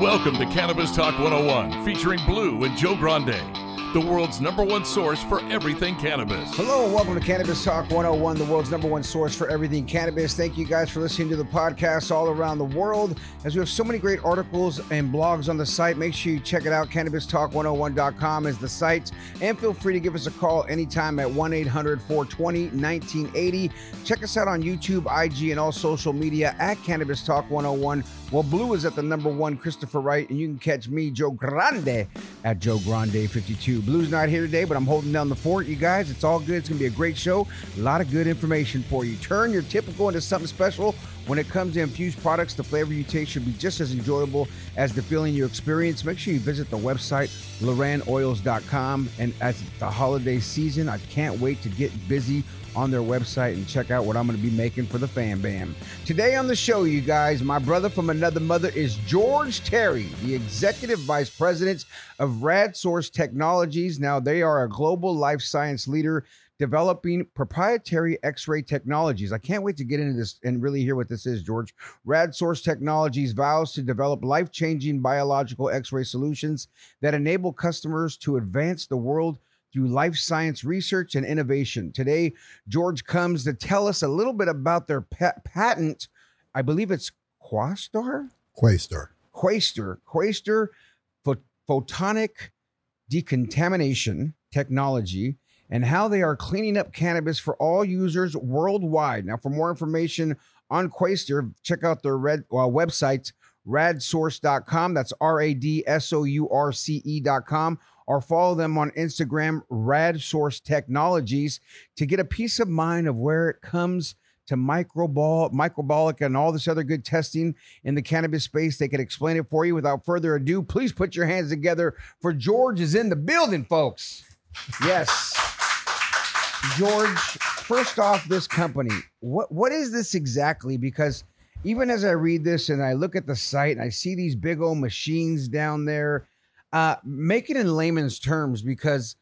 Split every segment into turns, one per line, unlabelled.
Welcome to Cannabis Talk 101, featuring Blue and Joe Grande, the world's number one source for everything cannabis.
Hello, and welcome to Cannabis Talk 101, the world's number one source for everything cannabis. Thank you guys for listening to the podcast all around the world. As we have so many great articles and blogs on the site, make sure you check it out. CannabisTalk101.com is the site. And feel free to give us a call anytime at 1 800 420 1980. Check us out on YouTube, IG, and all social media at Cannabis Talk 101. Well, Blue is at the number one, Christopher Wright, and you can catch me, Joe Grande, at Joe Grande 52. Blue's not here today, but I'm holding down the fort, you guys. It's all good. It's going to be a great show. A lot of good information for you. Turn your typical into something special. When it comes to infused products, the flavor you taste should be just as enjoyable as the feeling you experience. Make sure you visit the website, Lorannoils.com. And as the holiday season, I can't wait to get busy on their website and check out what I'm going to be making for the Fan Bam. Today on the show, you guys, my brother from another mother is George Terry, the Executive Vice President of Rad Source Technologies. Now, they are a global life science leader developing proprietary X-ray technologies. I can't wait to get into this and really hear what this is, George. Rad Source Technologies vows to develop life-changing biological X-ray solutions that enable customers to advance the world through life science research and innovation. Today, George comes to tell us a little bit about their pa- patent. I believe it's Quastar?
Quastar.
Quastar. Quastar pho- photonic decontamination technology and how they are cleaning up cannabis for all users worldwide. Now, for more information on Quastar, check out their red, uh, website, radsource.com. That's R A D S O U R C E.com or follow them on Instagram, Rad Source Technologies, to get a peace of mind of where it comes to microball, microbolic, and all this other good testing in the cannabis space. They can explain it for you. Without further ado, please put your hands together for George is in the building, folks. Yes. George, first off, this company, what what is this exactly? Because even as I read this and I look at the site and I see these big old machines down there, uh, make it in layman's terms because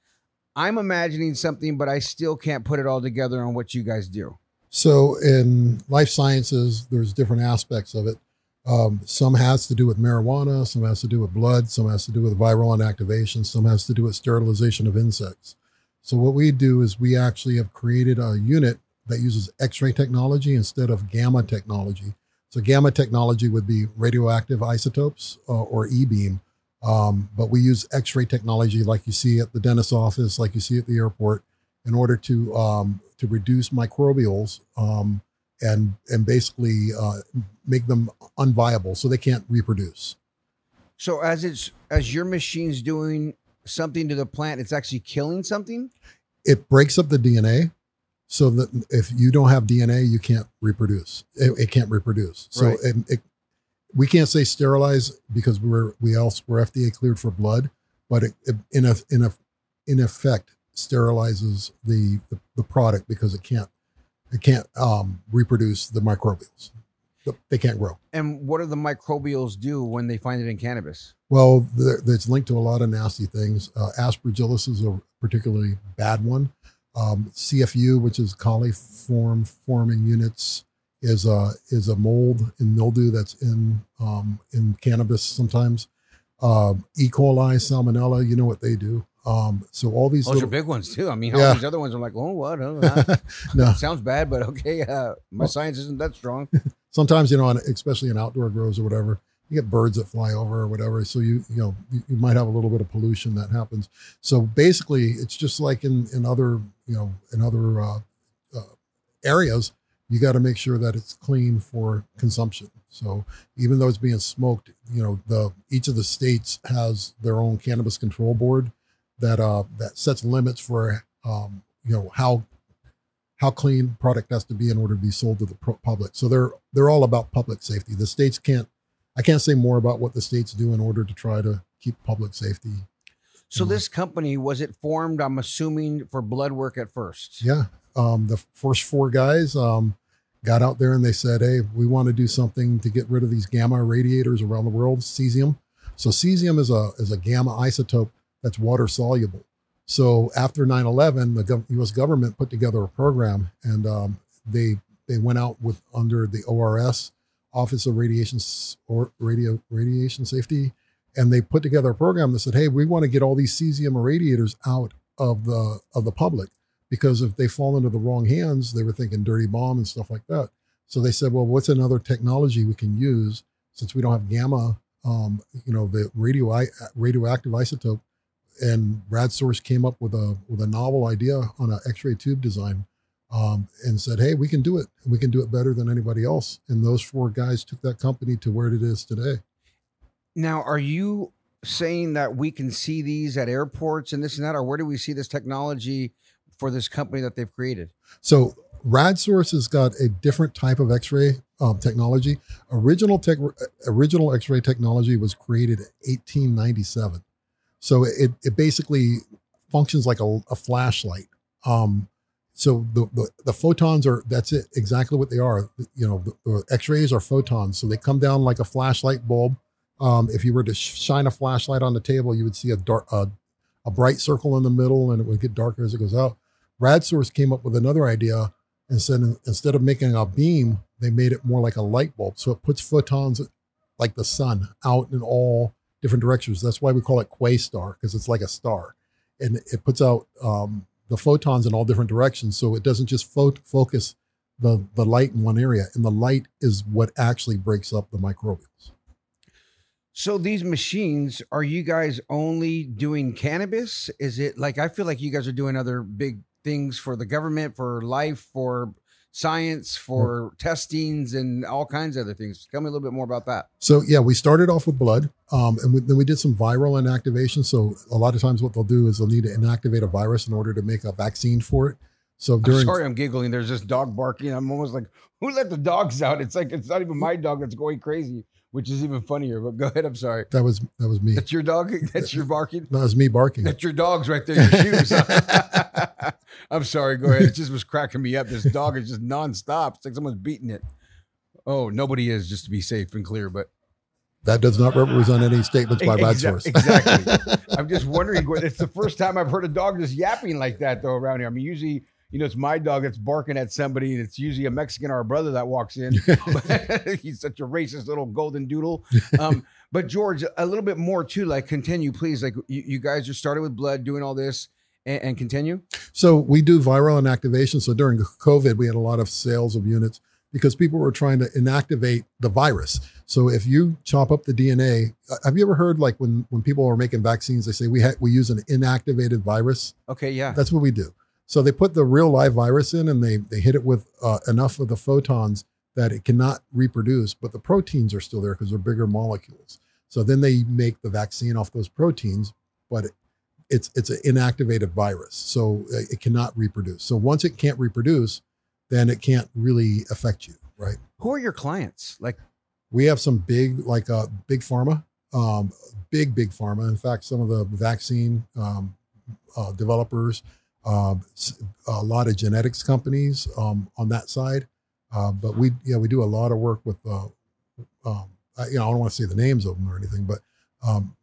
I'm imagining something, but I still can't put it all together on what you guys do.
So in life sciences, there's different aspects of it. Um, some has to do with marijuana, some has to do with blood, some has to do with viral inactivation, some has to do with sterilization of insects. So what we do is we actually have created a unit that uses X-ray technology instead of gamma technology. So gamma technology would be radioactive isotopes uh, or E-beam, um, but we use X-ray technology like you see at the dentist's office, like you see at the airport, in order to um, to reduce microbials um, and and basically uh, make them unviable, so they can't reproduce.
So as it's as your machine's doing something to the plant, it's actually killing something.
It breaks up the DNA, so that if you don't have DNA, you can't reproduce. It, it can't reproduce. So
Right.
it, it, we can't say sterilize because we're we also we're FDA cleared for blood, but it, it in a in a in effect sterilizes the, the the product because it can't it can't um, reproduce the microbials. They can't grow.
And what do the microbials do when they find it in cannabis?
Well, it's linked to a lot of nasty things. Uh, aspergillus is a particularly bad one. Um, CFU, which is coliform forming units, is a is a mold and mildew that's in um, in cannabis sometimes. Um, e. coli, salmonella, you know what they do. Um, so all these
Those
little,
are big ones too. I mean, all
Yeah.
these other ones are like, oh, what? Oh,
no,
Sounds bad, but okay. Uh, my
Well-
science isn't that strong.
sometimes you know, especially in outdoor grows or whatever, you get birds that fly over or whatever. So you you know you, you might have a little bit of pollution that happens. So basically, it's just like in in other you know in other uh, uh, areas, you got to make sure that it's clean for consumption. So even though it's being smoked, you know the each of the states has their own cannabis control board that uh that sets limits for um you know how how clean product has to be in order to be sold to the public. So they're they're all about public safety. The states can't I can't say more about what the states do in order to try to keep public safety.
So this company was it formed? I'm assuming for blood work at first.
Yeah. Um, the first four guys um, got out there and they said, "Hey, we want to do something to get rid of these gamma radiators around the world, cesium." So cesium is a is a gamma isotope that's water soluble. So after 9/11, the gov- U.S. government put together a program, and um, they they went out with under the ORS, Office of Radiation or Radio Radiation Safety, and they put together a program that said, "Hey, we want to get all these cesium irradiators out of the of the public." because if they fall into the wrong hands, they were thinking dirty bomb and stuff like that. So they said, well, what's another technology we can use since we don't have gamma, um, you know, the radio radioactive isotope. And Rad Source came up with a with a novel idea on an X-ray tube design, um, and said, "Hey, we can do it. We can do it better than anybody else." And those four guys took that company to where it is today.
Now, are you saying that we can see these at airports and this and that, or where do we see this technology for this company that they've created?
So RadSource has got a different type of X-ray um, technology. Original tech, original X-ray technology was created in 1897. So it it basically functions like a, a flashlight. Um, so the, the the photons are that's it exactly what they are. You know, the, the X-rays are photons, so they come down like a flashlight bulb. Um, if you were to shine a flashlight on the table, you would see a dark a, a bright circle in the middle, and it would get darker as it goes out. RadSource came up with another idea and said instead of making a beam, they made it more like a light bulb. So it puts photons like the sun out in all different directions. That's why we call it Quastar because it's like a star, and it puts out um, the photons in all different directions. So it doesn't just fo- focus the the light in one area, and the light is what actually breaks up the microbials.
So these machines, are you guys only doing cannabis? Is it like I feel like you guys are doing other big things for the government, for life, for science, for testings, and all kinds of other things. Tell me a little bit more about that.
So yeah, we started off with blood, um, and we, then we did some viral inactivation. So a lot of times, what they'll do is they'll need to inactivate a virus in order to make a vaccine for it. So
I'm
during
sorry, I'm giggling. There's this dog barking. I'm almost like, who let the dogs out? It's like it's not even my dog that's going crazy, which is even funnier. But go ahead. I'm sorry.
that was that was me.
That's your dog. That's your barking.
That was me barking.
That's your dogs right there. Your shoes. I'm sorry. Go ahead. It just was cracking me up. This dog is just nonstop. It's like someone's beating it. Oh, nobody is, just to be safe and clear. But
That does not represent any statements by
Exa-
source.
Exactly. I'm just wondering. It's the first time I've heard a dog just yapping like that though around here. I mean, usually, you know, it's my dog that's barking at somebody, and it's usually a Mexican or a brother that walks in. He's such a racist little golden doodle. Um, but George, a little bit more too. Like, continue, please. Like, you, you guys just started with blood, doing all this, and, and continue.
So we do viral inactivation. So during COVID, we had a lot of sales of units because people were trying to inactivate the virus. So if you chop up the DNA, uh, have you ever heard like when when people are making vaccines, they say we ha- we use an inactivated virus.
Okay, yeah.
That's what we do. So they put the real live virus in and they they hit it with uh, enough of the photons that it cannot reproduce, but the proteins are still there because they're bigger molecules. So then they make the vaccine off those proteins, but it, it's it's an inactivated virus, so uh, it cannot reproduce. So once it can't reproduce, then it can't really affect you, right?
Who are your clients? Like,
We have some big, like uh, big pharma, um, big big pharma. In fact, some of the vaccine um, uh, developers, s- a lot of genetics companies um, on that side. Uh, but we yeah we do a lot of work with uh, um, I, you know I don't want to say the names of them or anything, but um,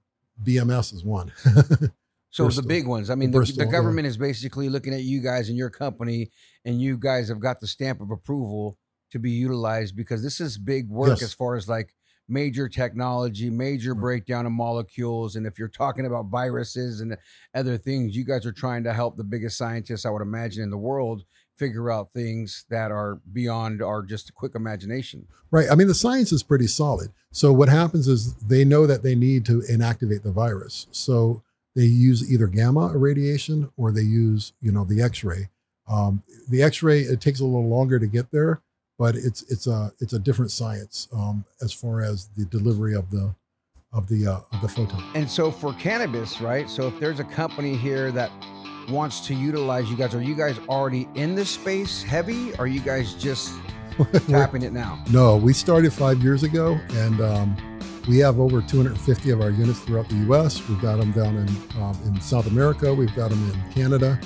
BMS is one.
So
Bristol.
the big ones. I mean, the,
Bristol,
the
yeah.
government is basically looking at you guys and your company, and you guys have got the stamp of approval to be utilized because this is big work
Yes.
as far as like major technology, major breakdown of molecules, and if you're talking about viruses and other things, you guys are trying to help the biggest scientists I would imagine in the world figure out things that are beyond our just quick imagination.
Right. I mean, the science is pretty solid. So what happens is they know that they need to inactivate the virus. So they use either gamma irradiation or they use, you know, the X-ray. Um, the X-ray it takes a little longer to get there, but it's it's a it's a different science um, as far as the delivery of the of the uh, of the photon.
And so for cannabis, right? So if there's a company here that wants to utilize you guys, are you guys already in this space heavy? Or are you guys just tapping it now?
No, we started five years ago, and um, we have over 250 of our units throughout the U.S. We've got them down in um, in South America. We've got them in Canada.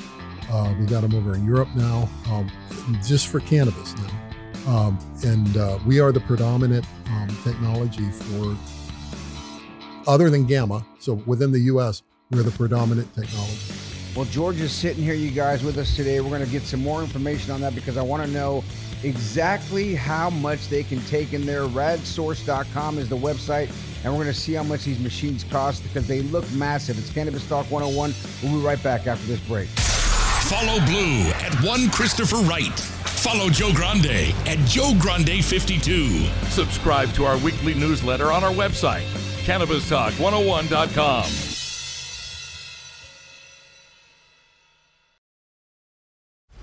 Uh, we got them over in Europe now, um, just for cannabis now. Um, and uh, we are the predominant um, technology for other than gamma. So within the U.S., we're the predominant technology.
Well, George is sitting here, you guys, with us today. We're going to get some more information on that because I want to know exactly how much they can take in there. Radsource.com is the website, and we're going to see how much these machines cost because they look massive. It's Cannabis Talk 101. We'll be right back after this break.
Follow Blue at one Christopher Wright. Follow Joe Grande at Joe Grande52. Subscribe to our weekly newsletter on our website, CannabisTalk101.com.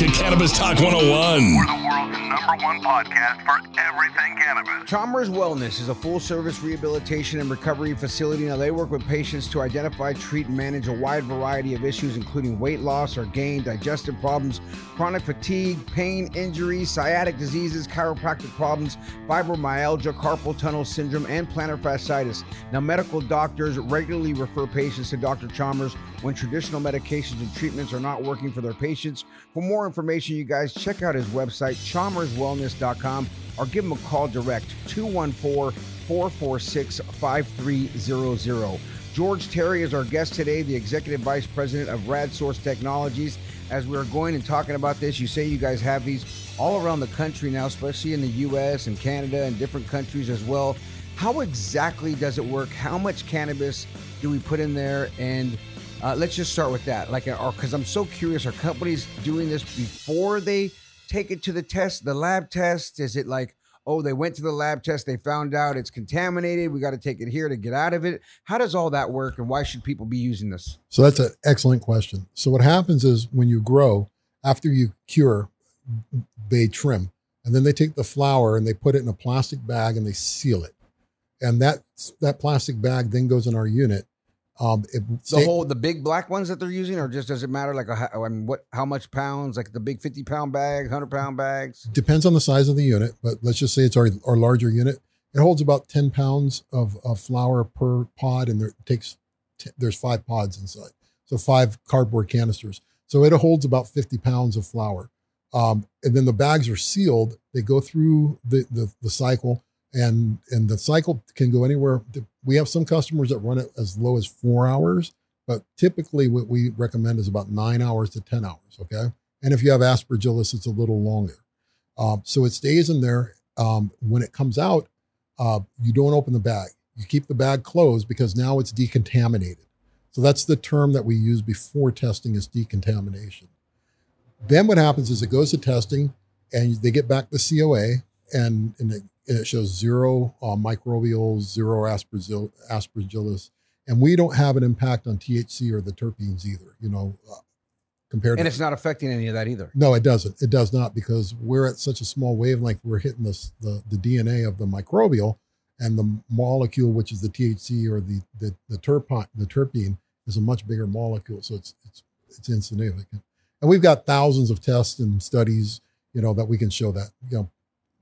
to Cannabis Talk 101.
We're the world's number one podcast for everything cannabis.
Chalmers Wellness is a full service rehabilitation and recovery facility. Now, they work with patients to identify, treat, and manage a wide variety of issues, including weight loss or gain, digestive problems, chronic fatigue, pain, injuries, sciatic diseases, chiropractic problems, fibromyalgia, carpal tunnel syndrome, and plantar fasciitis. Now, medical doctors regularly refer patients to Dr. Chalmers when traditional medications and treatments are not working for their patients. For more information, you guys check out his website, chalmerswellness.com, or give him a call direct 214 446 5300. George Terry is our guest today, the Executive Vice President of Rad Source Technologies. As we are going and talking about this, you say you guys have these all around the country now, especially in the US and Canada and different countries as well. How exactly does it work? How much cannabis do we put in there? And uh, let's just start with that. Like, because I'm so curious, are companies doing this before they take it to the test, the lab test? Is it like, oh, they went to the lab test, they found out it's contaminated, we got to take it here to get out of it? How does all that work, and why should people be using this?
So that's an excellent question. So what happens is when you grow, after you cure, they trim, and then they take the flower and they put it in a plastic bag and they seal it, and that that plastic bag then goes in our unit, Um, it,
The whole the big black ones that they're using, or just does it matter? Like, a, I mean, what how much pounds? Like the big fifty pound bag, hundred pound bags.
depends on the size of the unit, but let's just say it's our, our larger unit. It holds about 10 pounds of, of flower per pod, and there takes t- there's five pods inside, so five cardboard canisters. So it holds about 50 pounds of flower, um, and then the bags are sealed. They go through the, the the cycle, and and the cycle can go anywhere. We have some customers that run it as low as four hours, but typically what we recommend is about nine hours to 10 hours. Okay, and if you have aspergillus, it's a little longer. Um, so it stays in there. Um, when it comes out, uh, you don't open the bag. You keep the bag closed because now it's decontaminated. So that's the term that we use before testing is decontamination. Then what happens is it goes to testing and they get back the COA and, and, and it shows zero uh, microbials, zero aspergill- aspergillus. And we don't have an impact on THC or the terpenes either, you know, uh, compared
And
to
it's not affecting any of that either.
no, it doesn't. It does not because we're at such a small wavelength. We're hitting this, the the DNA of the microbial, and the molecule, which is the THC or the the the terpene, the terpene, is a much bigger molecule. So it's it's it's insignificant. And we've got thousands of tests and studies, you know, that we can show that you know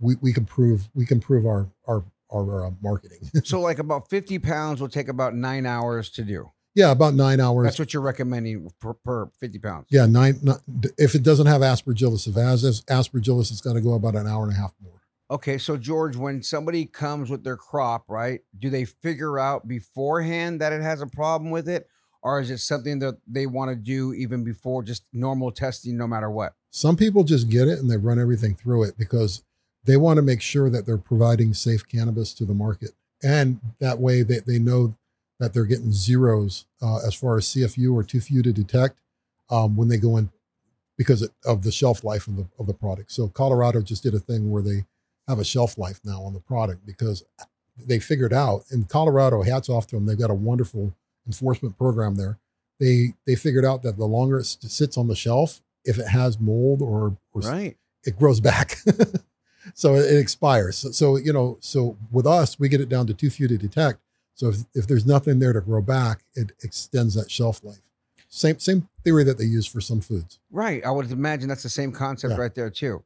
we we can prove we can prove our our our uh, marketing.
So, like about fifty pounds will take about nine hours to do.
yeah, about nine hours.
That's what you're recommending per, per fifty pounds.
yeah, nine, nine. If it doesn't have aspergillus, if it has aspergillus, it's going to go about an hour and a half more.
Okay, so George, when somebody comes with their crop, right, do they figure out beforehand that it has a problem with it? Or is it something that they want to do even before just normal testing, no matter what?
Some people just get it and they run everything through it because they want to make sure that they're providing safe cannabis to the market. And that way they, they know that they're getting zeros uh, as far as CFU or too few to detect um, when they go in because of the shelf life of the, of the product. So Colorado just did a thing where they have a shelf life now on the product because they figured out in Colorado, hats off to them. They've got a wonderful enforcement program there. They, they figured out that the longer it sits on the shelf, if it has mold or, or
Right.
it grows back. so it, it expires. So, so, you know, so with us, we get it down to too few to detect. So if, if there's nothing there to grow back, it extends that shelf life. Same same theory that they use for some foods.
Right. I would imagine that's the same concept
Yeah.
right there too.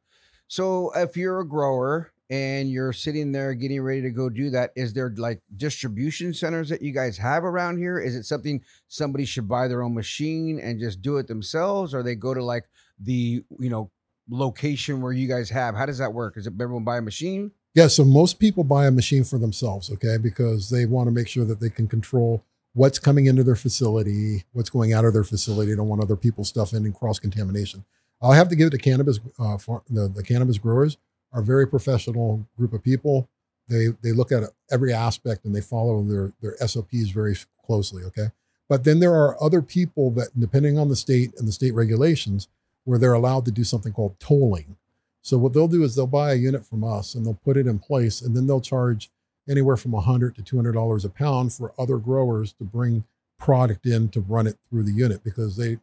So if you're a grower and you're sitting there getting ready to go do that, is there like distribution centers that you guys have around here? Is it something somebody should buy their own machine and just do it themselves, or they go to like the you know location where you guys have? How does that work? Is it everyone buy a machine?
Yeah, so most people buy a machine for themselves, okay, because they want to make sure that they can control what's coming into their facility, what's going out of their facility. They don't want other people's stuff in and cross contamination. I'll have to give it to cannabis. Uh, the the cannabis growers are a very professional group of people. They they look at every aspect and they follow their their SOPs very closely. Okay, but then there are other people that, depending on the state and the state regulations, where they're allowed to do something called tolling. So what they'll do is they'll buy a unit from us and they'll put it in place, and then they'll charge anywhere from 100 to 200 dollars a pound for other growers to bring product in to run it through the unit because they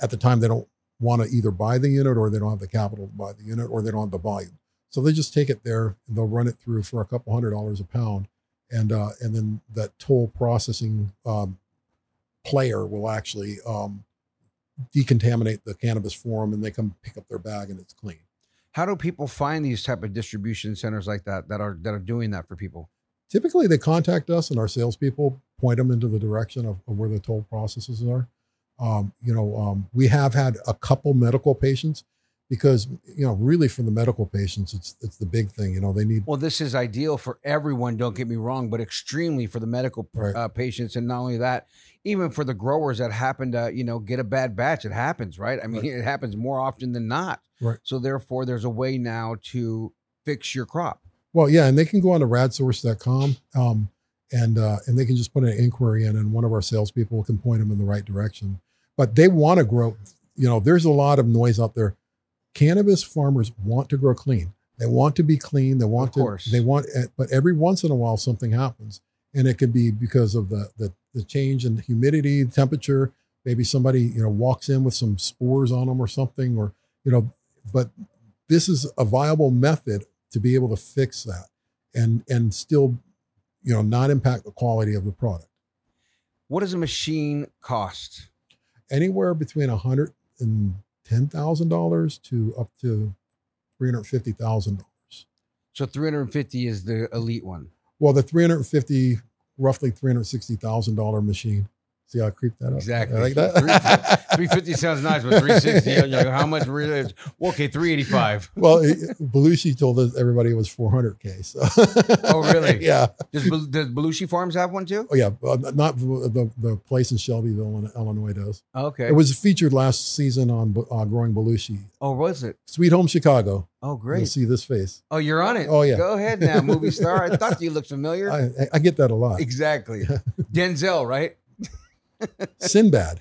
at the time they don't want to either buy the unit or they don't have the capital to buy the unit or they don't have the volume so they just take it there and they'll run it through for a couple hundred dollars a pound and uh, and then that toll processing um, player will actually um, decontaminate the cannabis for them and they come pick up their bag and it's clean
How do people find these type of distribution centers like that that are that are doing that for people?
typically they contact us and our salespeople point them into the direction of, of where the toll processes are. Um, you know, um, we have had a couple medical patients because you know, really for the medical patients, it's it's the big thing. You know, they need
Well, this is ideal for everyone. Don't get me wrong, but extremely for the medical
Right.
uh, patients, and not only that, even for the growers that happen to you know get a bad batch. It happens, right? I mean,
Right.
it happens more often than not.
Right.
So therefore, there's a way now to fix your crop.
Well, yeah, and they can go on to radsource.com um, and uh, and they can just put an inquiry in, and one of our salespeople can point them in the right direction. But they want to grow. You know, there's a lot of noise out there. Cannabis farmers want to grow clean. They want to be clean. They want to. They want, eh, but every once in a while something happens, and it could be because of the the, the change in humidity, temperature. Maybe somebody you know walks in with some spores on them or something, or you know. But this is a viable method to be able to fix that and and still you know not impact the quality of the product
What does a machine cost?
Anywhere between a hundred and ten thousand dollars to up to three hundred fifty thousand dollars.
So 350 is the elite one.
Well, the three hundred fifty, roughly three hundred sixty thousand dollar machine. See how I creeped that up?
Exactly.
I like that.
350 sounds nice, but 360, you're like, how much really is? Well, okay, 385.
well, it- Belushi told us everybody it was four hundred k. So.
Oh, really?
yeah.
Does, does Belushi Farms have one too?
Oh yeah, uh, not the, the place in Shelbyville, Illinois does.
Okay.
It was featured last season on uh, Growing Belushi.
oh, was it?
Sweet Home Chicago.
Oh,
You'll
great.
see this face.
Oh, you're on it.
Oh, yeah.
Go ahead now, movie star. I thought you looked familiar.
I- I get that a lot.
exactly. Denzel, right?
Sinbad.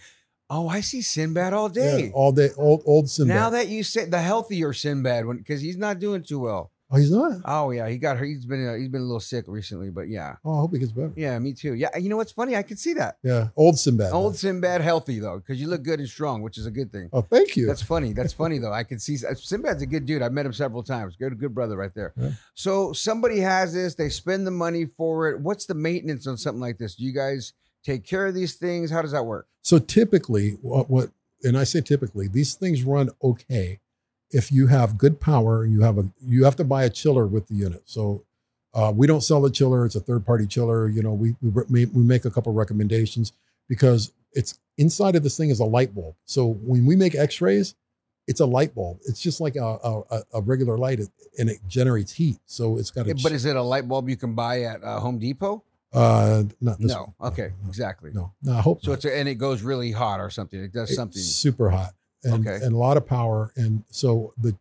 Oh, I see Sinbad all
Yeah,
day.
all day. Old old Sinbad.
now that you say the healthier Sinbad, when because he's not doing too well.
oh, he's not.
Oh yeah, he got hurt. He's been uh, he's been a little sick recently, but yeah,
Oh, I hope he gets better.
yeah, me too. Yeah, you know what's funny? I can see that
Yeah, old Sinbad.
old Sinbad healthy though, because you look good and strong, which is a good thing.
Oh, thank you.
That's funny. That's funny though. I can see Sinbad's a good dude. I've met him several times. Good, good brother right there.
Yeah.
So somebody has this. They spend the money for it. What's the maintenance on something like this? Do you guys take care of these things? How does that work?
So typically, what, what and I say typically, these things run okay if you have good power. You have a you have to buy a chiller with the unit. So uh, we don't sell the chiller; it's a third party chiller. You know, we we we make a couple recommendations because it's inside of this thing is a light bulb. So when we make X rays, it's a light bulb. It's just like a a, a regular light, and it generates heat. So it's got a
But is it a light bulb you can buy at uh, Home Depot?
Uh not this
No.
one.
Okay.
no,
Exactly.
no, no. I hope
So
not.
it's a, and it goes really hot or something. It does
It's
something.
super hot and,
Okay.
and a lot of power and so the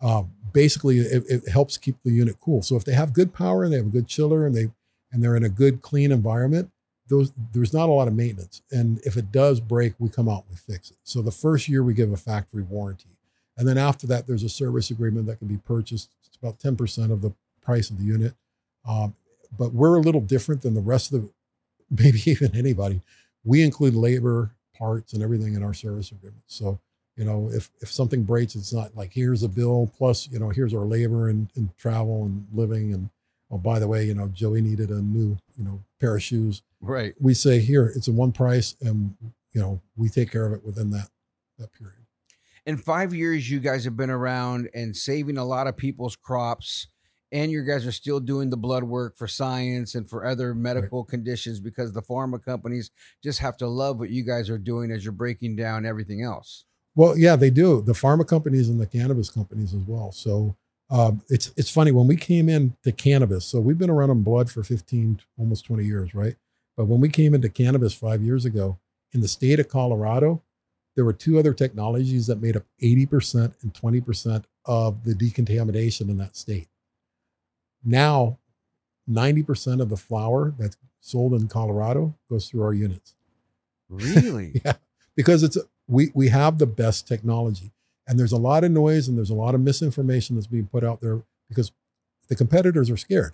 um, basically it, it helps keep the unit cool so if they have good power and they have a good chiller and they and they're in a good clean environment those there's not a lot of maintenance and if it does break we come out and we fix it so the first year we give a factory warranty and then after that there's a service agreement that can be purchased it's about 10% of the price of the unit um, but we're a little different than the rest of the maybe even anybody. We include labor parts and everything in our service agreement. So you know if if something breaks it's not like here's a bill plus you know here's our labor and, and travel and living and oh by the way you know joey needed a new you know pair of shoes.
Right.
we say here it's a one price and you know we take care of it within that that period.
In five years you guys have been around and saving a lot of people's crops and you guys are still doing the blood work for science and for other medical conditions because the pharma companies just have to love what you guys are doing as you're breaking down everything else
Well, yeah, they do. The pharma companies and the cannabis companies as well. So um, it's it's funny when we came into cannabis. So we've been around in blood for 15, almost 20 years, right? But when we came into cannabis five years ago in the state of Colorado, there were two other technologies that made up 80% and 20% of the decontamination in that state. Now, 90% of the flower that's sold in Colorado goes through our units
really
yeah, because it's we we have the best technology, and there's a lot of noise and there's a lot of misinformation that's being put out there because the competitors are scared.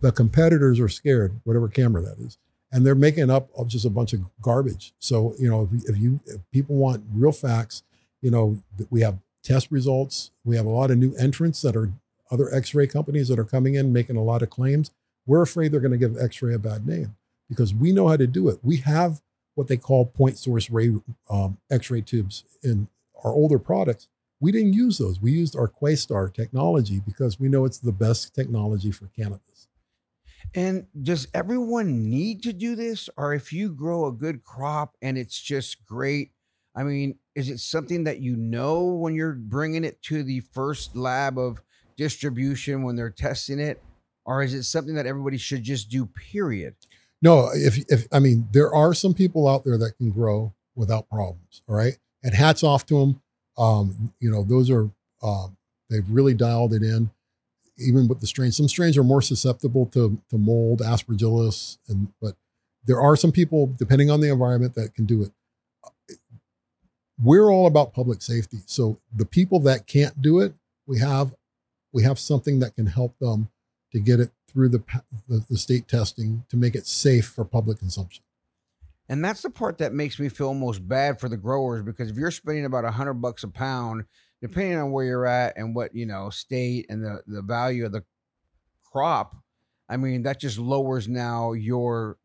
The competitors are scared, whatever camera that is, and they're making up of just a bunch of garbage. So you know, if, if you if people want real facts, you know, we have test results. We have a lot of new entrants that are other X-ray companies that are coming in making a lot of claims. We're afraid they're going to give X-ray a bad name because we know how to do it. We have what they call point source ray um, X-ray tubes in our older products. We didn't use those. We used our Quastar technology because we know it's the best technology for cannabis.
and does everyone need to do this or if you grow a good crop and it's just great i mean is it something that you know when you're bringing it to the first lab of distribution when they're testing it or is it something that everybody should just do period
No, if if I mean there are some people out there that can grow without problems. All right, and hats off to them. Um, you know, those are um, they've really dialed it in. Even with the strains, some strains are more susceptible to to mold, aspergillus, and but there are some people, depending on the environment, that can do it. We're all about public safety, so the people that can't do it, we have we have something that can help them to get it through the, the the state testing to make it safe for public consumption.
And that's the part that makes me feel almost bad for the growers because if you're spending about a hundred bucks a pound, depending on where you're at and what you know state and the the value of the crop, I mean that just lowers now your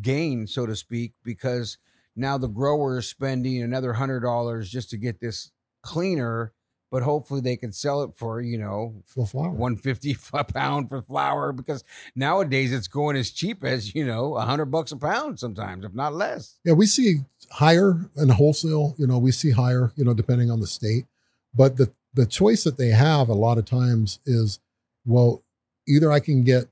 gain, so to speak, because now the grower is spending another hundred dollars just to get this cleaner, but hopefully they can sell it for you know
full flower.
one fifty a pound for flower because nowadays it's going as cheap as you know a hundred bucks a pound sometimes, if not less.
Yeah, we see higher in wholesale. You know, we see higher. You know, depending on the state. But the the choice that they have a lot of times is, well, either I can get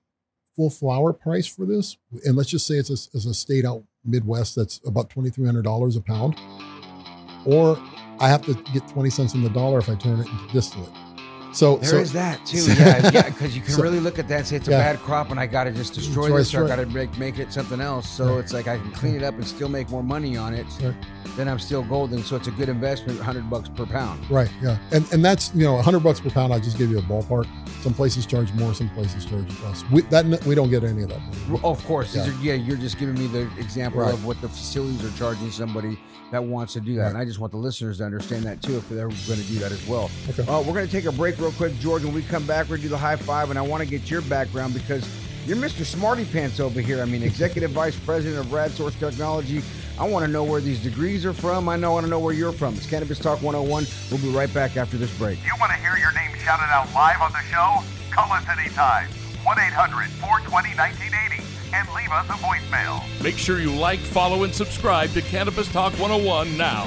full flower price for this, and let's just say it's a, it's a state out Midwest that's about twenty three hundred dollars a pound, or I have to get twenty cents on the dollar if I turn it into distillate. So
There is
so,
that too, yeah, yeah, because you can
so-
really look at that and say it's a
Yeah.
bad crop, and I got to just destroy
Destroy-
this, or I got to make, make it something else. So
Right.
it's like I can clean it up and still make more money on it.
Right.
Then I'm still golden. So it's a good investment, hundred bucks per pound.
Right, yeah, and and that's you know, hundred bucks per pound. I just give you a ballpark. Some places charge more, some places charge less. We that we don't get any of that. money.
Well, Of course,
Yeah.
are- yeah. You're just giving me the example
Right.
of what the facilities are charging somebody that wants to do that,
Right.
and I just want the listeners to understand that too, if they're going to do that as well.
Okay.
Uh, we're going to take a break real quick, George. When we come back, we're going to do the high five, and I want to get your background because you're Mr. Smarty Pants over here. I mean, Executive Vice President of Rad Source Technology. I want to know where these degrees are from. I know I want to know where you're from. It's Cannabis Talk 101. We'll be right back after this break.
You want to hear your name shouted out live on the show? Call us anytime. 1 800 420 1980 and leave us a voicemail.
Make sure you like, follow, and subscribe to Cannabis Talk 101 now.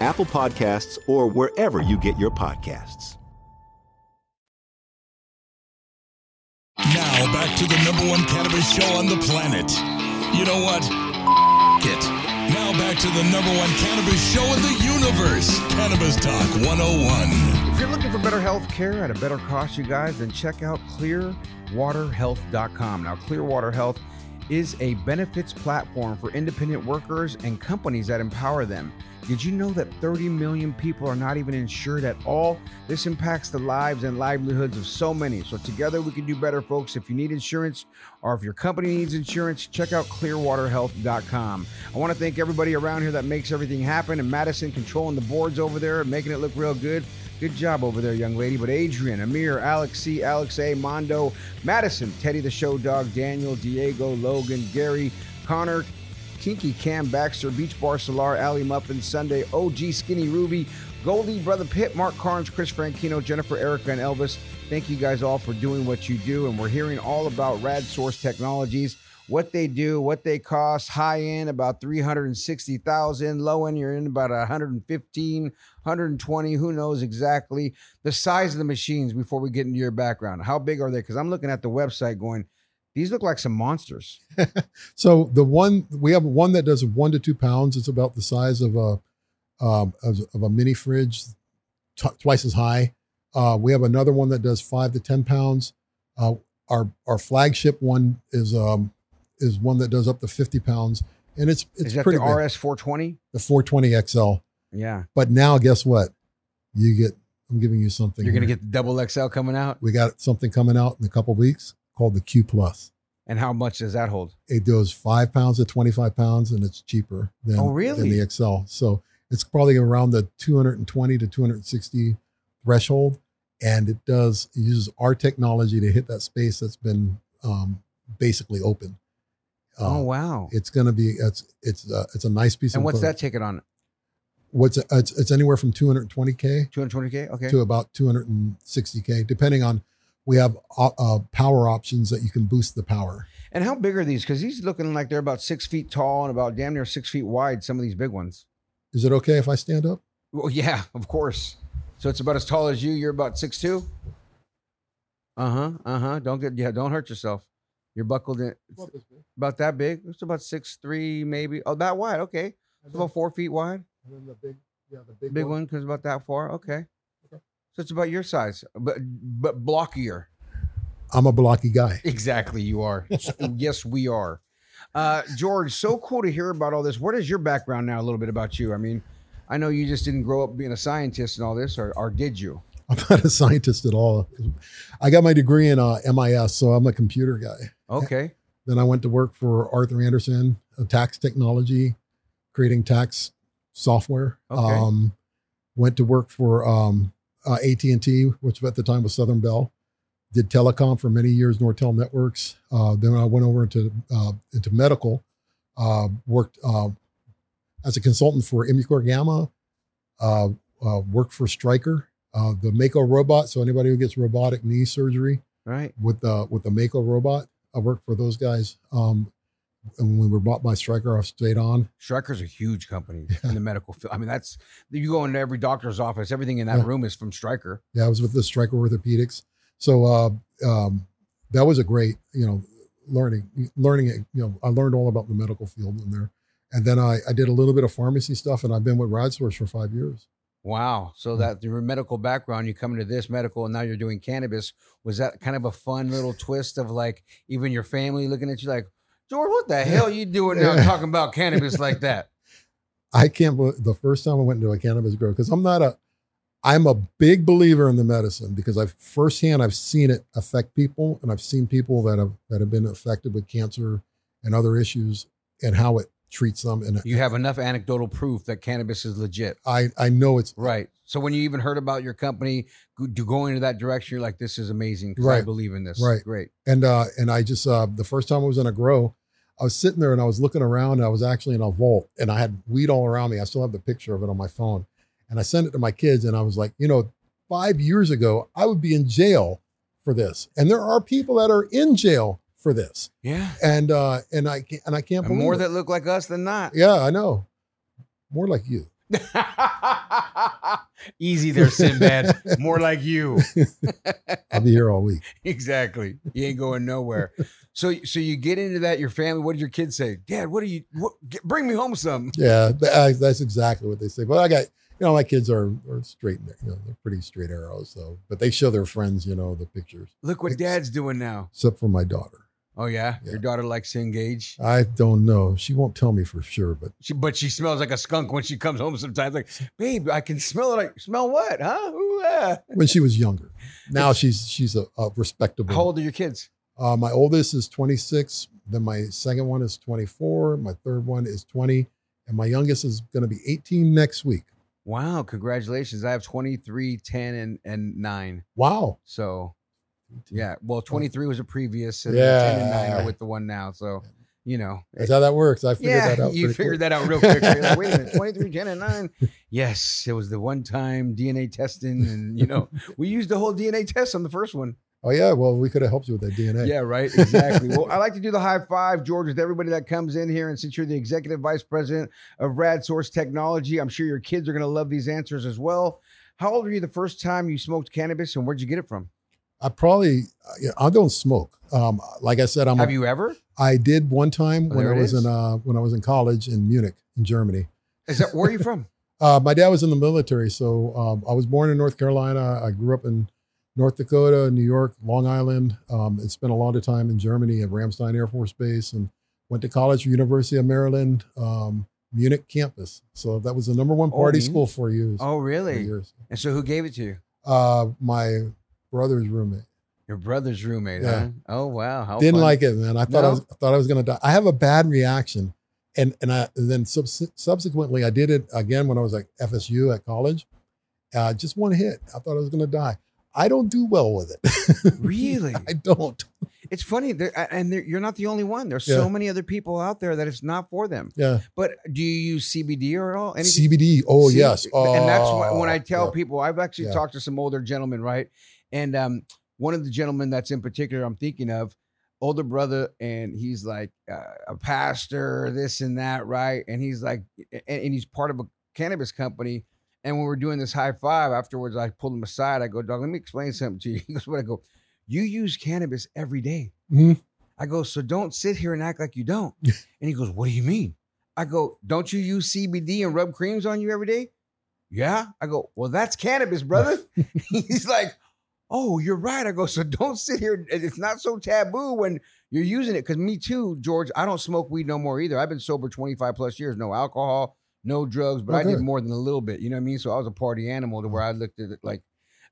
Apple Podcasts, or wherever you get your podcasts.
Now back to the number one cannabis show on the planet. You know what? it. Now back to the number one cannabis show in the universe, Cannabis Talk 101.
If you're looking for better health care at a better cost, you guys, then check out clearwaterhealth.com. Now, Clearwater Health is a benefits platform for independent workers and companies that empower them. Did you know that 30 million people are not even insured at all? This impacts the lives and livelihoods of so many. So, together we can do better, folks. If you need insurance or if your company needs insurance, check out clearwaterhealth.com. I want to thank everybody around here that makes everything happen and Madison controlling the boards over there, making it look real good. Good job over there, young lady. But Adrian, Amir, Alex C, Alex A, Mondo, Madison, Teddy the Show Dog, Daniel, Diego, Logan, Gary, Connor, Kinky Cam Baxter, Beach Bar Solar, Ali Muffin, Sunday, OG Skinny Ruby, Goldie, Brother Pitt, Mark Carnes, Chris Franchino, Jennifer, Erica, and Elvis. Thank you guys all for doing what you do. And we're hearing all about Rad Source Technologies, what they do, what they cost. High end, about 360,000. Low end, you're in about 115, 120. Who knows exactly the size of the machines before we get into your background? How big are they? Because I'm looking at the website going, these look like some monsters.
So the one we have one that does one to two pounds. It's about the size of a um, of, of a mini fridge, t- twice as high. Uh, we have another one that does five to ten pounds. Uh, our our flagship one is um, is one that does up to fifty pounds, and it's it's
Is that
pretty
the. RS 420?
the 420 XL.
Yeah.
But now, guess what? You get. I'm giving you something.
You're going to get the double XL coming out?
We got something coming out in a couple weeks called the Q Plus.
And how much does that hold?
It goes five pounds to 25 pounds, and it's cheaper than,
Oh, really?
than the XL. So it's probably around the 220 to 260 threshold, and it does it uses our technology to hit that space that's been um, basically open. Uh,
oh wow!
It's going to be it's it's uh, it's a nice piece
And what's that ticket on?
What's it's it's anywhere from 220k
220k. Okay.
to about 260k, depending on. We have uh, uh, power options that you can boost the power.
And how big are these? Because these looking like they're about six feet tall and about damn near six feet wide. Some of these big ones.
Is it okay if I stand up?
Well, yeah, of course. So it's about as tall as you. You're about six two. Uh huh. Uh huh. Don't get yeah. Don't hurt yourself. You're buckled in. About that big. It's about six three maybe. Oh, that wide. Okay. It's about four feet wide.
And then the big, yeah, the
Big big one because about that far. Okay. It's about your size, but but blockier.
I'm a blocky guy.
Exactly, you are. So- yes, we are. Uh, George, so cool to hear about all this. What is your background now? A little bit about you. I mean, I know you just didn't grow up being a scientist and all this, or, or did you?
I'm not a scientist at all. I got my degree in uh, MIS, so I'm a computer guy.
Okay.
Then I went to work for Arthur Andersen, a tax technology, creating tax software.
Okay.
Um, went to work for um, uh, AT&T, which at the time was Southern Bell. Did telecom for many years, Nortel Networks. Uh, then I went over into uh, into medical. Uh, worked uh, as a consultant for Immucor Gamma. Uh, uh, worked for Stryker, uh, the Mako robot. So anybody who gets robotic knee surgery,
Right.
with the with the Mako robot. I worked for those guys. Um, when we were bought by Stryker, I stayed on.
Stryker's a huge company in the medical field. I mean, that's you go into every doctor's office. Everything in that
Yeah.
room is from Stryker.
Yeah, I was with the Stryker Orthopedics. So uh, um, that was a great, you know, learning learning it. You know, I learned all about the medical field in there. And then I, I did a little bit of pharmacy stuff, and I've been with RadSource for five years.
Wow. So that your medical background, you come into this medical, and now you're doing cannabis. Was that kind of a fun little twist of like even your family looking at you like, George, what the hell you doing now talking about cannabis like that?
I can't believe the first time I went into a cannabis grow because I'm not a I'm a big believer in the medicine because I've firsthand I've seen it affect people and I've seen people that have that have been affected with cancer and other issues and how it treats them and
You have enough anecdotal proof that cannabis is legit.
I I know it's
Right. So when you even heard about your company do going into that direction, you're like, this is amazing because I believe in this.
Right.
Great.
and uh and I just uh the first time I was in a grow I was sitting there and I was looking around and I was actually in a vault and I had weed all around me. I still have the picture of it on my phone. And I sent it to my kids and I was like, you know, 5 years ago I would be in jail for this. And there are people that are in jail for this.
Yeah.
And uh and I can't and I can't
And
believe
more
it.
that look like us than not.
Yeah, I know. More like you.
Easy there, Sinbad. More like you.
I'll be here all week.
exactly. You ain't going nowhere. So, so you get into that. Your family. What did your kids say? Dad, what do you? What, get, bring me home some.
Yeah, that's exactly what they say. But I got, you know, my kids are, are straight, you know, they're pretty straight arrows. So, but they show their friends, you know, the pictures,
Look what Dad's doing now.
except for my daughter.
Oh yeah,
Yeah.
your daughter likes to engage.
I don't know. She won't tell me for sure, but
She, but she smells like a skunk when she comes home. Sometimes, like, babe, I can smell it. Like, smell what? Huh? Ooh, ah."
when she was younger, now she's she's a, a respectable.
How old are your kids?
Uh, my oldest is 26. Then my second one is 24. My third one is 20, and my youngest is going to be 18 next week.
Wow, congratulations! I have 23, 10, and and nine.
Wow.
So yeah, well, 23 was a previous, and yeah. 10 and 9 are with the one now. So, you know,
That's how that works. I figured
yeah,
that out.
you figured
quick.
that out real quick. Like, wait a minute, 23, 10, and 9. Yes, it was the one time DNA testing, and, you know, we used the whole DNA test on the first one.
Oh yeah. Well, we could have helped you with that DNA.
Yeah, right. Exactly. well, I like to do the high five, George, with everybody that comes in here. And since you're the executive vice president of Rad Source Technology, I'm sure your kids are going to love these answers as well. How old were you the first time you smoked cannabis, and where'd you get it from?
I probably, uh, I don't smoke. Um, like I said, I'm.
Have
a,
you ever?
I did one time
Oh,
when I was
is.
in uh, when I was in college in Munich, in Germany.
Is that where are you from?
Uh, my dad was in the military, so um, I was born in North Carolina. I grew up in North Dakota, New York, Long Island, um, and spent a lot of time in Germany at Ramstein Air Force Base, and went to college for University of Maryland, um, Munich campus. So that was the number one party
Munich?
school for years.
Oh, really?
for years.
And so, who gave it to you?
Uh, my brother's roommate.
Your brother's roommate,
Yeah.
huh? Oh wow, how
Didn't
fun.
like it, man. I thought I was I thought I was gonna die. I have a bad reaction, and and I and then subs- subsequently I did it again when I was at FSU at college. Uh, just one hit. I thought I was gonna die. I don't do well with it.
Really?
I don't.
It's funny, there- and there- you're not the only one. There's
Yeah.
so many other people out there that it's not for them.
Yeah.
But do you use CBD or at all? Anything?
CBD. Oh
See,
yes.
and that's why when
Oh,
I tell
yeah.
people, I've actually
Yeah.
talked to some older gentlemen, right? And um, one of the gentlemen that's in particular, I'm thinking of, older brother, and he's like uh, a pastor, this and that, right? And he's like, and, and he's part of a cannabis company. And when we're doing this high five afterwards, I pulled him aside. I go, dog, let me explain something to you. He goes, what? I go, you use cannabis every day.
Mhm.
I go, so don't sit here and act like you don't. and he goes, what do you mean? I go, don't you use CBD and rub creams on you every day? Yeah. I go, well, that's cannabis, brother. He's like, oh, you're right. I go, so don't sit here. It's not so taboo when you're using it. Cause me too, George, I don't smoke weed no more either. I've been sober 25 plus years, no alcohol, no drugs, but oh, I did more than a little bit. You know what I mean? So I was a party animal to where I looked at it like,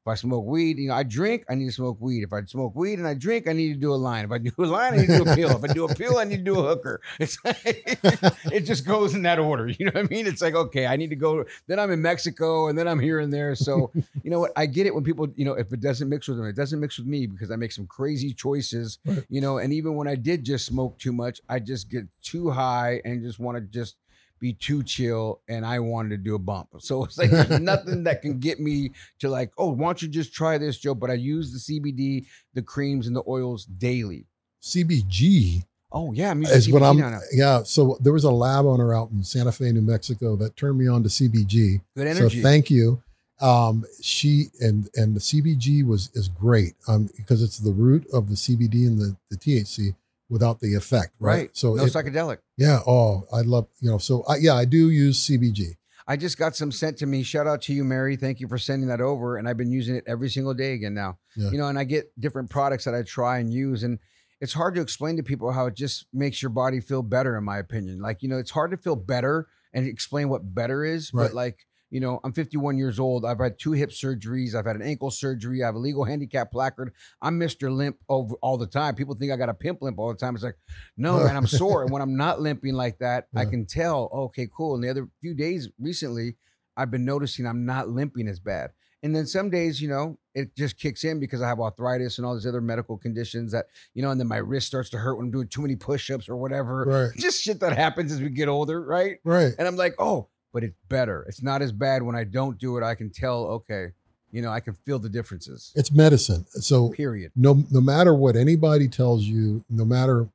if I smoke weed, you know, I drink, I need to smoke weed. If I smoke weed and I drink, I need to do a line. If I do a line, I need to do a pill. If I do a pill, I need to do a hooker. It's it just goes in that order. You know what I mean? It's like, okay, I need to go. Then I'm in Mexico and then I'm here and there. So, you know what? I get it when people, you know, if it doesn't mix with them, it doesn't mix with me because I make some crazy choices, you know. And even when I did just smoke too much, I just get too high and just want to just be too chill and I wanted to do a bump. So it's like there's nothing that can get me to like, oh, why don't you just try this, Joe? But I use the CBD, the creams, and the oils daily.
CBG
Oh yeah, I'm using
is what I'm.
now.
Yeah. So there was a lab owner out in Santa Fe, New Mexico, that turned me on to CBG.
Good energy.
So thank you. Um, she and and the CBG was is great um, because it's the root of the CBD and the, the THC without the effect, right?
right.
So
no
it-
psychedelic.
yeah. Oh, I love you know. So I, yeah, I do use CBG.
I just got some sent to me. Shout out to you, Mary. Thank you for sending that over. And I've been using it every single day again now.
Yeah.
You know, and I get different products that I try and use. And it's hard to explain to people how it just makes your body feel better, in my opinion. Like, you know, it's hard to feel better and explain what better is. But like, you know, I'm 51 years old. I've had two hip surgeries. I've had an ankle surgery. I have a legal handicap placard. I'm Mr. Limp over all the time. People think I got a pimp limp all the time. It's like, no, man, I'm sore. and when I'm not limping like that, I can tell, okay, cool. And the other few days recently, I've been noticing I'm not limping as bad. And then some days, you know, it just kicks in because I have arthritis and all these other medical conditions that, you know, and then my wrist starts to hurt when I'm doing too many push-ups or whatever.
Right.
Just shit that happens as we get older, right?
Right.
And I'm like, oh, but it's better. It's not as bad when I don't do it. I can tell, okay, you know, I can feel the differences.
It's medicine. So
Period.
no no matter what anybody tells you, no matter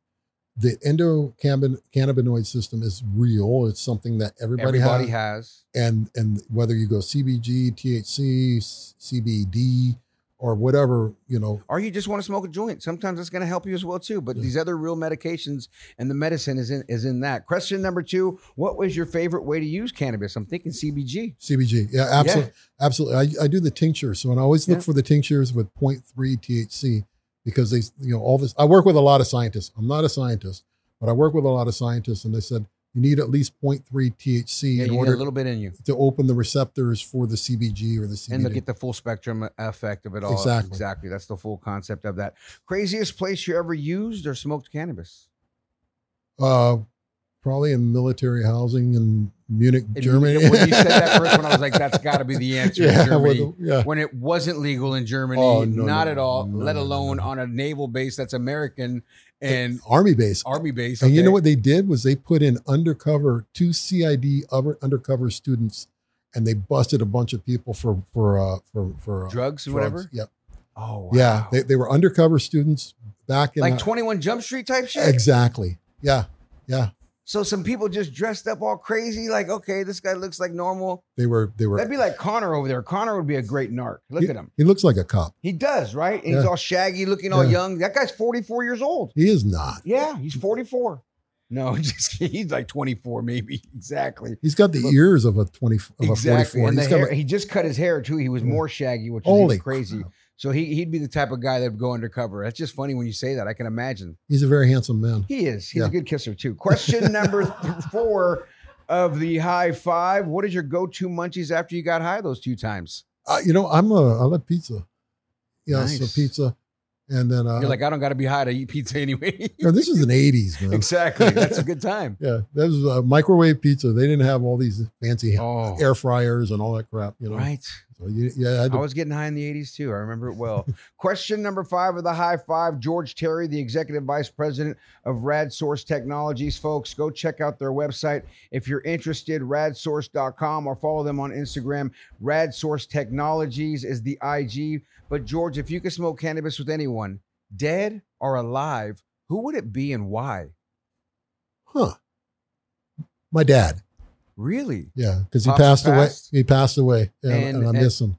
the endocannabinoid system is real. It's something that everybody,
Everybody
has.
has.
and and whether you go CBG, THC, CBD, or whatever, you know,
Or you just want to smoke a joint. Sometimes it's going to help you as well too. But these other real medications and the medicine is in is in that. Question number two: What was your favorite way to use cannabis? I'm thinking CBG.
CBG. Yeah, absolutely, absolutely. I, I do the tincture, so and I always look
Yeah.
for the tinctures with 0.3 THC because they, you know, all this. I work with a lot of scientists. I'm not a scientist, but I work with a lot of scientists, and they said you need at least 0.3 THC
Yeah,
in order
a little bit in you,
to open the receptors for the CBG or the CBD.
and to get the full spectrum effect of it all.
Exactly.
Exactly. That's the full concept of that. Craziest place you ever used or smoked cannabis?
uh, probably in military housing in Munich,
And
Germany.
When you said that first one, I was like, that's got to be the answer.
yeah,
Germany.
the- yeah.
when it wasn't legal in Germany,
Oh, no,
not
no,
at all,
no,
let alone on a naval base that's American and
army base.
army base.
And you know what they did was they put in undercover two CID undercover students, and they busted a bunch of people for for uh, for for uh,
Drugs and whatever?
Yep.
Oh, wow.
Yeah, they, they were undercover students back in
like
uh,
21 Jump Street type shit.
exactly. Yeah, yeah.
So some people just dressed up all crazy, like, okay, this guy looks like normal.
They were they were.
That'd be like Connor over there. Connor would be a great narc. Look
he,
at him.
He looks like a cop.
He does, right? And he's all shaggy, looking all
Yeah.
young. That guy's 44 years old.
He is not.
Yeah, he's 44. No, just he's like 24, maybe. Exactly.
He's got the
Look-
ears of a twenty of a
Exactly.
forty four.
And the
He's
hair,
like-
he just cut his hair too. He was more shaggy, which is crazy.
crap.
So he, he'd be the type of guy that'd go undercover. That's just funny when you say that. I can imagine.
he's a very handsome man.
He is. He's
Yeah.
a good kisser too. Question number four of the high five. What is your go-to munchies after you got high those two times?
Uh, you know, I'm a I love pizza. Yeah, so pizza. And then uh,
You're like, I don't got to be high to eat pizza anyway.
know, this is an '80s man.
exactly. That's a good time.
Yeah, that was uh, microwave pizza. They didn't have all these fancy
Oh.
air fryers and all that crap. You know,
Right.
So you, yeah, I
I was getting high in the 80s too. I remember it well. Question number five of the high five George Terry, the executive vice president of Rad Source Technologies. Folks, go check out their website if you're interested, radsource.com, or follow them on Instagram. Rad Source Technologies is the IG. But, George, if you could smoke cannabis with anyone, dead or alive, who would it be and why?
huh? My dad.
Really?
Yeah, because he
Pops
passed away. He passed away, and,
And-
and I
and-
miss him.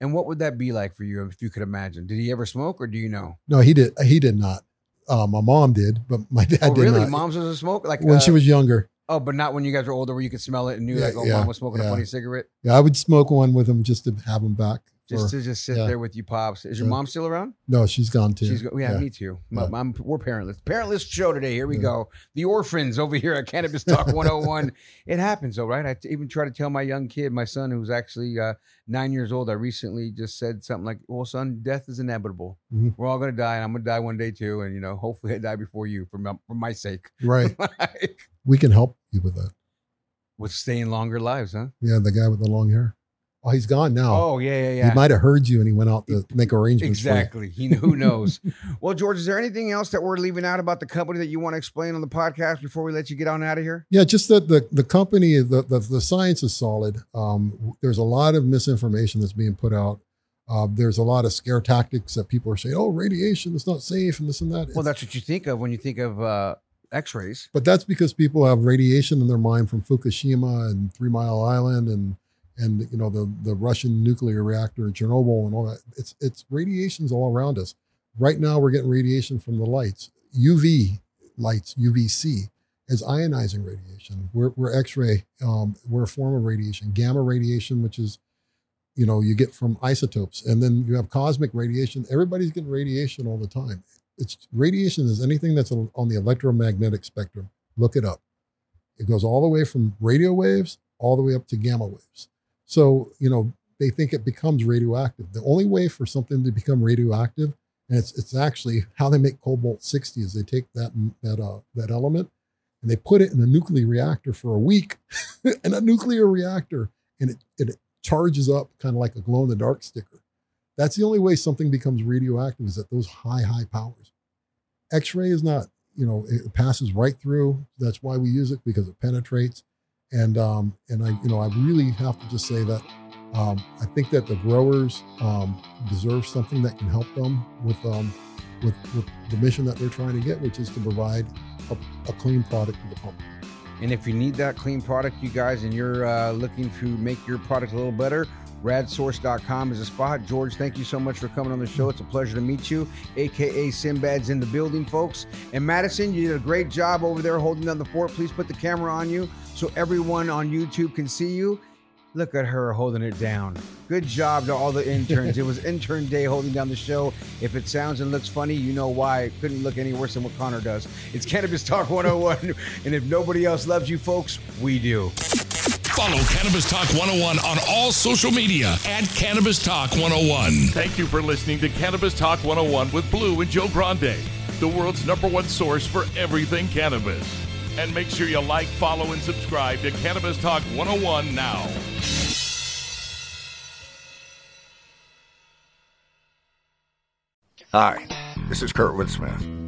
And what would that be like for you if you could imagine? Did he ever smoke or do you know?
No, he did. He did not. Uh, my mom did, but my dad didn't.
oh,
did
really?
not.
Mom's was a smoke? Like
when she
uh,
was younger,
Oh, but not when you guys were older, where you could smell it and knew
Yeah,
like, oh,
yeah,
mom was smoking a funny cigarette.
yeah, I would smoke one with him just to have him back.
Just to just sit
yeah.
there with you, pops. Is your
Yeah.
mom still around?
no, she's gone too.
She's go- yeah, me too. My,
Yeah.
Mom, we're parentless. Parentless show today. Here we
Yeah.
go. The orphans over here at Cannabis Talk 101. it happens though, right? I t- even try to tell my young kid, my son, who's actually uh, nine years old. I recently just said something like, "Well, son, death is inevitable.
Mhm.
We're all gonna die, and I'm gonna die one day too. And you know, hopefully, I die before you, for my, for my sake,
right.
Like,
We can help you with that.
with staying longer lives, huh?
Yeah, the guy with the long hair. Oh, he's gone now.
Oh yeah, yeah, yeah.
He might have heard you and he went out to make arrangements.
Exactly. He who knows. well, George, is there anything else that we're leaving out about the company that you want to explain on the podcast before we let you get on out of here?
Yeah, just that the the company, the the, the science is solid. Um, there's a lot of misinformation that's being put out. Uh, there's a lot of scare tactics that people are saying, "Oh, radiation is not safe," and this and that.
Well, that's what you think of when you think of uh, X-rays.
but that's because people have radiation in their mind from Fukushima and Three Mile Island and and you know the the Russian nuclear reactor in Chernobyl and all that. It's it's radiations all around us. Right now, we're getting radiation from the lights, UV lights, UVC, is ionizing radiation. We're, we're X-ray. Um, we're a form of radiation. Gamma radiation, which is you know you get from isotopes, and then you have cosmic radiation. Everybody's getting radiation all the time. It's radiation is anything that's on the electromagnetic spectrum. Look it up. It goes all the way from radio waves all the way up to gamma waves. So, you know, they think it becomes radioactive. The only way for something to become radioactive, and it's it's actually how they make cobalt 60 is they take that that uh that element and they put it in a nuclear reactor for a week in a nuclear reactor and it, it charges up kind of like a glow in the dark sticker. That's the only way something becomes radioactive is at those high, high powers. X-ray is not, you know, it passes right through. That's why we use it because it penetrates. And um, and I, you know, I really have to just say that um, I think that the growers um, deserve something that can help them with um, with, with the mission that they're trying to get, which is to provide a, a clean product to the public.
And if you need that clean product, you guys, and you're uh, looking to make your product a little better, radsource.com is a spot. George, thank you so much for coming on the show. It's a pleasure to meet you, aka Sinbad's in the building, folks. And Madison, you did a great job over there holding down the fort. Please put the camera on you so everyone on YouTube can see you. Look at her holding it down. Good job to all the interns. it was intern day holding down the show. If it sounds and looks funny, you know why. It couldn't look any worse than what Connor does. It's Cannabis Talk 101. and if nobody else loves you folks, we do.
Follow Cannabis Talk 101 on all social media at Cannabis Talk 101.
Thank you for listening to Cannabis Talk 101 with Blue and Joe Grande, the world's number one source for everything cannabis. And make sure you like, follow, and subscribe to Cannabis Talk 101 now.
Hi, this is Kurtwood Smith.